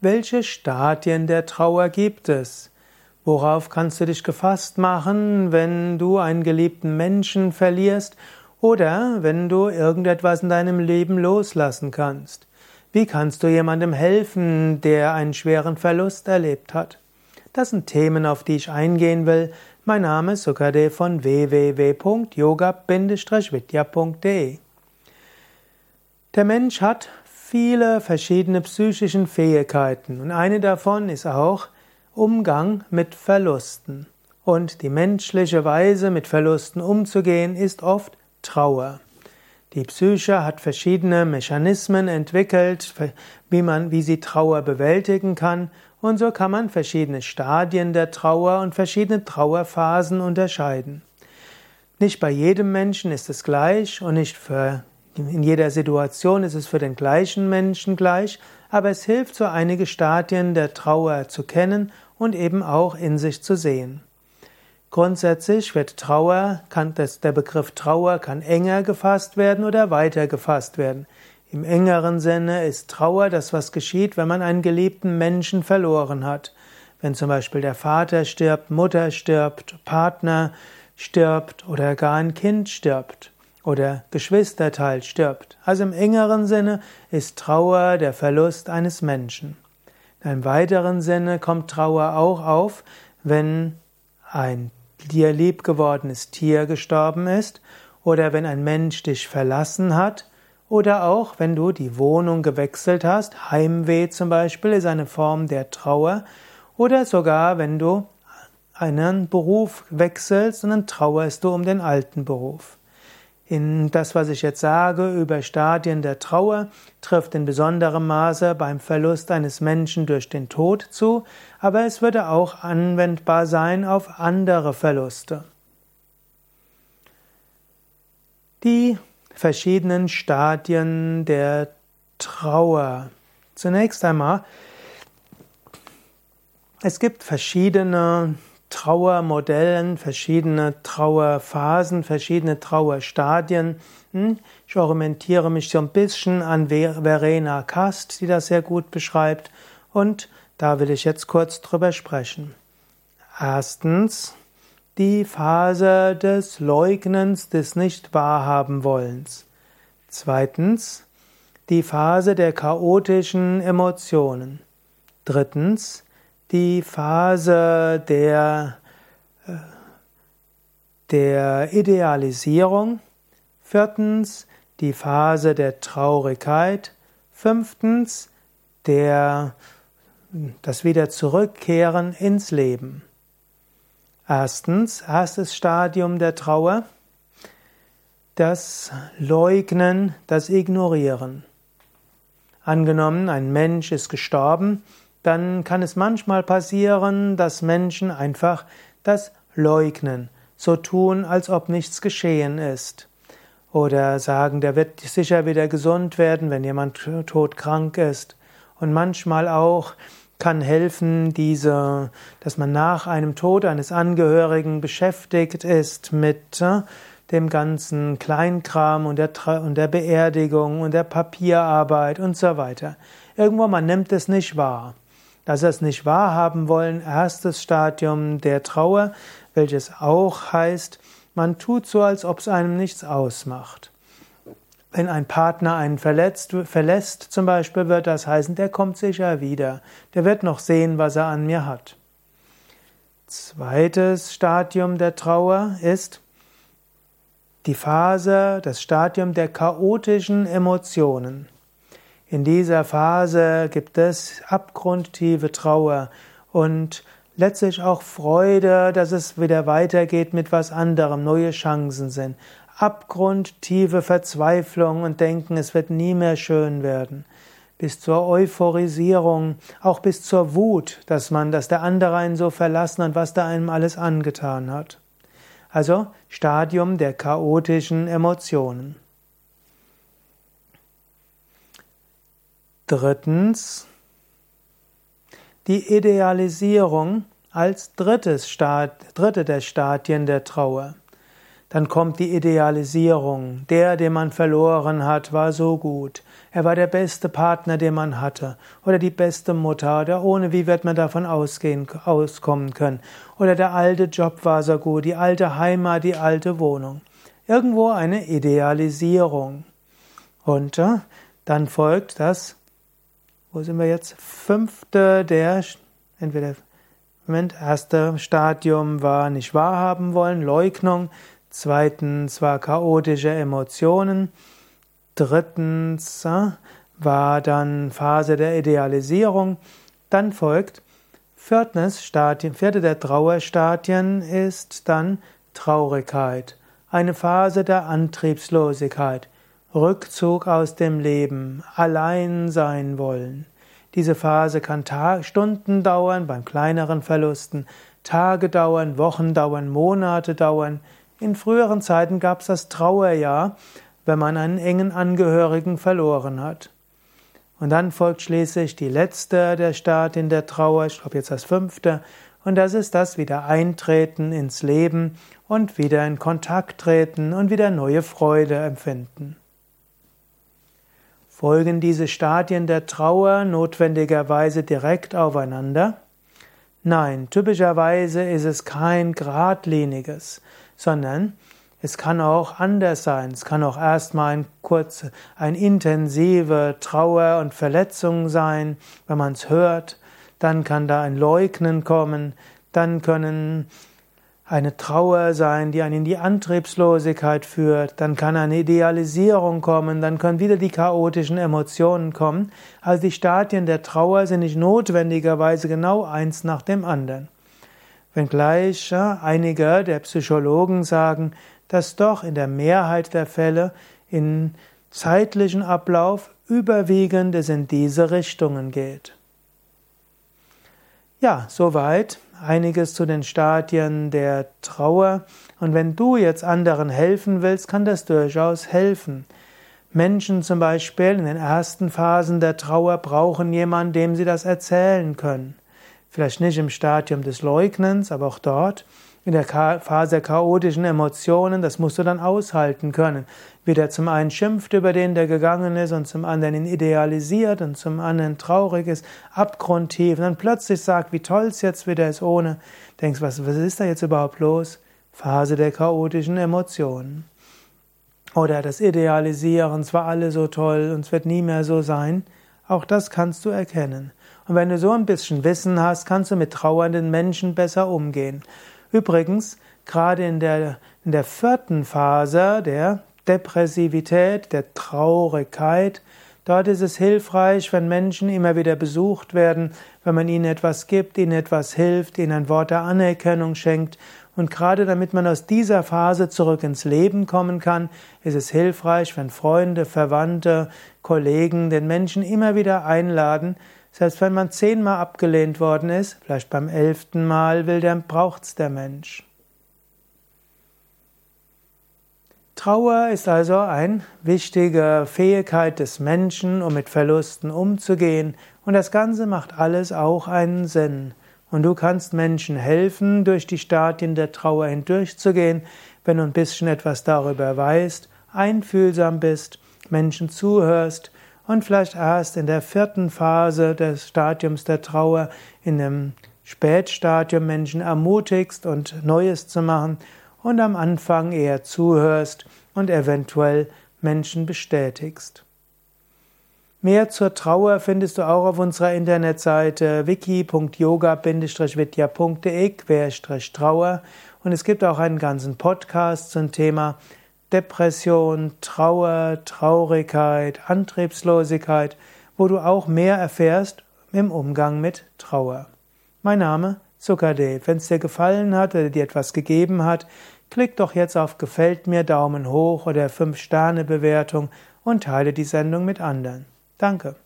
Welche Stadien der Trauer gibt es? Worauf kannst du dich gefasst machen, wenn du einen geliebten Menschen verlierst oder wenn du irgendetwas in deinem Leben loslassen kannst? Wie kannst du jemandem helfen, der einen schweren Verlust erlebt hat? Das sind Themen, auf die ich eingehen will. Mein Name ist Sukade von www.yoga-vidya.de. Der Mensch hat viele verschiedene psychischen Fähigkeiten und eine davon ist auch Umgang mit Verlusten. Und die menschliche Weise, mit Verlusten umzugehen, ist oft Trauer. Die Psyche hat verschiedene Mechanismen entwickelt, wie man, wie sie Trauer bewältigen kann, und so kann man verschiedene Stadien der Trauer und verschiedene Trauerphasen unterscheiden. Nicht bei jedem Menschen ist es gleich und nicht für in jeder Situation ist es für den gleichen Menschen gleich, aber es hilft, so einige Stadien der Trauer zu kennen und eben auch in sich zu sehen. Grundsätzlich wird Trauer, kann das, der Begriff Trauer kann enger gefasst werden oder weiter gefasst werden. Im engeren Sinne ist Trauer das, was geschieht, wenn man einen geliebten Menschen verloren hat. Wenn zum Beispiel der Vater stirbt, Mutter stirbt, Partner stirbt oder gar ein Kind stirbt oder Geschwisterteil stirbt. Also im engeren Sinne ist Trauer der Verlust eines Menschen. In einem weiteren Sinne kommt Trauer auch auf, wenn ein dir liebgewordenes Tier gestorben ist oder wenn ein Mensch dich verlassen hat oder auch wenn du die Wohnung gewechselt hast. Heimweh zum Beispiel ist eine Form der Trauer oder sogar wenn du einen Beruf wechselst und dann trauerst du um den alten Beruf. In das, was ich jetzt sage über Stadien der Trauer, trifft in besonderem Maße beim Verlust eines Menschen durch den Tod zu, aber es würde auch anwendbar sein auf andere Verluste. Die verschiedenen Stadien der Trauer. Zunächst einmal, es gibt verschiedene Trauermodellen, verschiedene Trauerphasen, verschiedene Trauerstadien. Hm? Ich orientiere mich so ein bisschen an Verena Kast, die das sehr gut beschreibt. Und da will ich jetzt kurz drüber sprechen. Erstens die Phase des Leugnens, des Nicht-Wahrhaben-Wollens. Zweitens die Phase der chaotischen Emotionen. Drittens die Phase der, äh, der Idealisierung. Viertens die Phase der Traurigkeit. Fünftens der, das wieder zurückkehren ins Leben. Erstens, erstes Stadium der Trauer, das Leugnen, das Ignorieren. Angenommen, ein Mensch ist gestorben, dann kann es manchmal passieren, dass Menschen einfach das leugnen, so tun, als ob nichts geschehen ist. Oder sagen, der wird sicher wieder gesund werden, wenn jemand todkrank ist. Und manchmal auch kann helfen, diese, dass man nach einem Tod eines Angehörigen beschäftigt ist mit äh, dem ganzen Kleinkram und der, und der Beerdigung und der Papierarbeit und so weiter. Irgendwo man nimmt es nicht wahr dass er es nicht wahrhaben wollen, erstes Stadium der Trauer, welches auch heißt, man tut so, als ob es einem nichts ausmacht. Wenn ein Partner einen verletzt, verlässt, zum Beispiel, wird das heißen, der kommt sicher wieder. Der wird noch sehen, was er an mir hat. Zweites Stadium der Trauer ist die Phase, das Stadium der chaotischen Emotionen. In dieser Phase gibt es abgrundtiefe Trauer und letztlich auch Freude, dass es wieder weitergeht mit was anderem, neue Chancen sind. Abgrundtiefe Verzweiflung und Denken, es wird nie mehr schön werden. Bis zur Euphorisierung, auch bis zur Wut, dass man, dass der andere einen so verlassen hat, was da einem alles angetan hat. Also Stadium der chaotischen Emotionen. Drittens die Idealisierung als drittes Stad, dritte der Stadien der Trauer. Dann kommt die Idealisierung. Der, den man verloren hat, war so gut. Er war der beste Partner, den man hatte. Oder die beste Mutter. Oder ohne wie wird man davon ausgehen, auskommen können. Oder der alte Job war so gut. Die alte Heimat, die alte Wohnung. Irgendwo eine Idealisierung. Und äh, dann folgt das, wo sind wir jetzt? Fünfte der, entweder, Moment, erste Stadium war nicht wahrhaben wollen, Leugnung. Zweitens war chaotische Emotionen. Drittens äh, war dann Phase der Idealisierung. Dann folgt viertes Stadium, vierte der Trauerstadien ist dann Traurigkeit. Eine Phase der Antriebslosigkeit. Rückzug aus dem Leben, allein sein wollen. Diese Phase kann Tag, Stunden dauern beim kleineren Verlusten, Tage dauern, Wochen dauern, Monate dauern. In früheren Zeiten gab es das Trauerjahr, wenn man einen engen Angehörigen verloren hat. Und dann folgt schließlich die letzte der Stadien der Trauer, ich glaube jetzt das fünfte, und das ist das wieder Eintreten ins Leben und wieder in Kontakt treten und wieder neue Freude empfinden. Folgen diese Stadien der Trauer notwendigerweise direkt aufeinander? Nein, typischerweise ist es kein geradliniges, sondern es kann auch anders sein. Es kann auch erstmal ein kurz, ein intensive Trauer und Verletzung sein, wenn man es hört. Dann kann da ein Leugnen kommen. Dann können eine Trauer sein, die einen in die Antriebslosigkeit führt, dann kann eine Idealisierung kommen, dann können wieder die chaotischen Emotionen kommen. Also die Stadien der Trauer sind nicht notwendigerweise genau eins nach dem anderen. Wenngleich einige der Psychologen sagen, dass doch in der Mehrheit der Fälle in zeitlichen Ablauf überwiegend es in diese Richtungen geht. Ja, soweit einiges zu den Stadien der Trauer. Und wenn du jetzt anderen helfen willst, kann das durchaus helfen. Menschen zum Beispiel in den ersten Phasen der Trauer brauchen jemanden, dem sie das erzählen können. Vielleicht nicht im Stadium des Leugnens, aber auch dort in der Phase der chaotischen Emotionen, das musst du dann aushalten können. Wie der zum einen schimpft über den, der gegangen ist, und zum anderen ihn idealisiert und zum anderen traurig ist, abgrundtief, und dann plötzlich sagt, wie toll es jetzt wieder ist ohne. Denkst, was, was ist da jetzt überhaupt los? Phase der chaotischen Emotionen. Oder das Idealisieren, es war alle so toll und es wird nie mehr so sein. Auch das kannst du erkennen. Und wenn du so ein bisschen Wissen hast, kannst du mit trauernden Menschen besser umgehen. Übrigens, gerade in der, in der vierten Phase der Depressivität, der Traurigkeit, dort ist es hilfreich, wenn Menschen immer wieder besucht werden, wenn man ihnen etwas gibt, ihnen etwas hilft, ihnen ein Wort der Anerkennung schenkt. Und gerade damit man aus dieser Phase zurück ins Leben kommen kann, ist es hilfreich, wenn Freunde, Verwandte, Kollegen den Menschen immer wieder einladen, selbst wenn man zehnmal abgelehnt worden ist, vielleicht beim elften Mal will der, braucht's der Mensch. Trauer ist also eine wichtige Fähigkeit des Menschen, um mit Verlusten umzugehen, und das Ganze macht alles auch einen Sinn. Und du kannst Menschen helfen, durch die Stadien der Trauer hindurchzugehen, wenn du ein bisschen etwas darüber weißt, einfühlsam bist, Menschen zuhörst und vielleicht erst in der vierten Phase des Stadiums der Trauer, in dem Spätstadium Menschen ermutigst und Neues zu machen und am Anfang eher zuhörst und eventuell Menschen bestätigst. Mehr zur Trauer findest du auch auf unserer Internetseite wiki.yoga-vidya.de-trauer und es gibt auch einen ganzen Podcast zum Thema Depression, Trauer, Traurigkeit, Antriebslosigkeit, wo du auch mehr erfährst im Umgang mit Trauer. Mein Name Sukadev. Wenn es dir gefallen hat oder dir etwas gegeben hat, klick doch jetzt auf Gefällt mir, Daumen hoch oder 5 Sterne Bewertung und teile die Sendung mit anderen. Danke.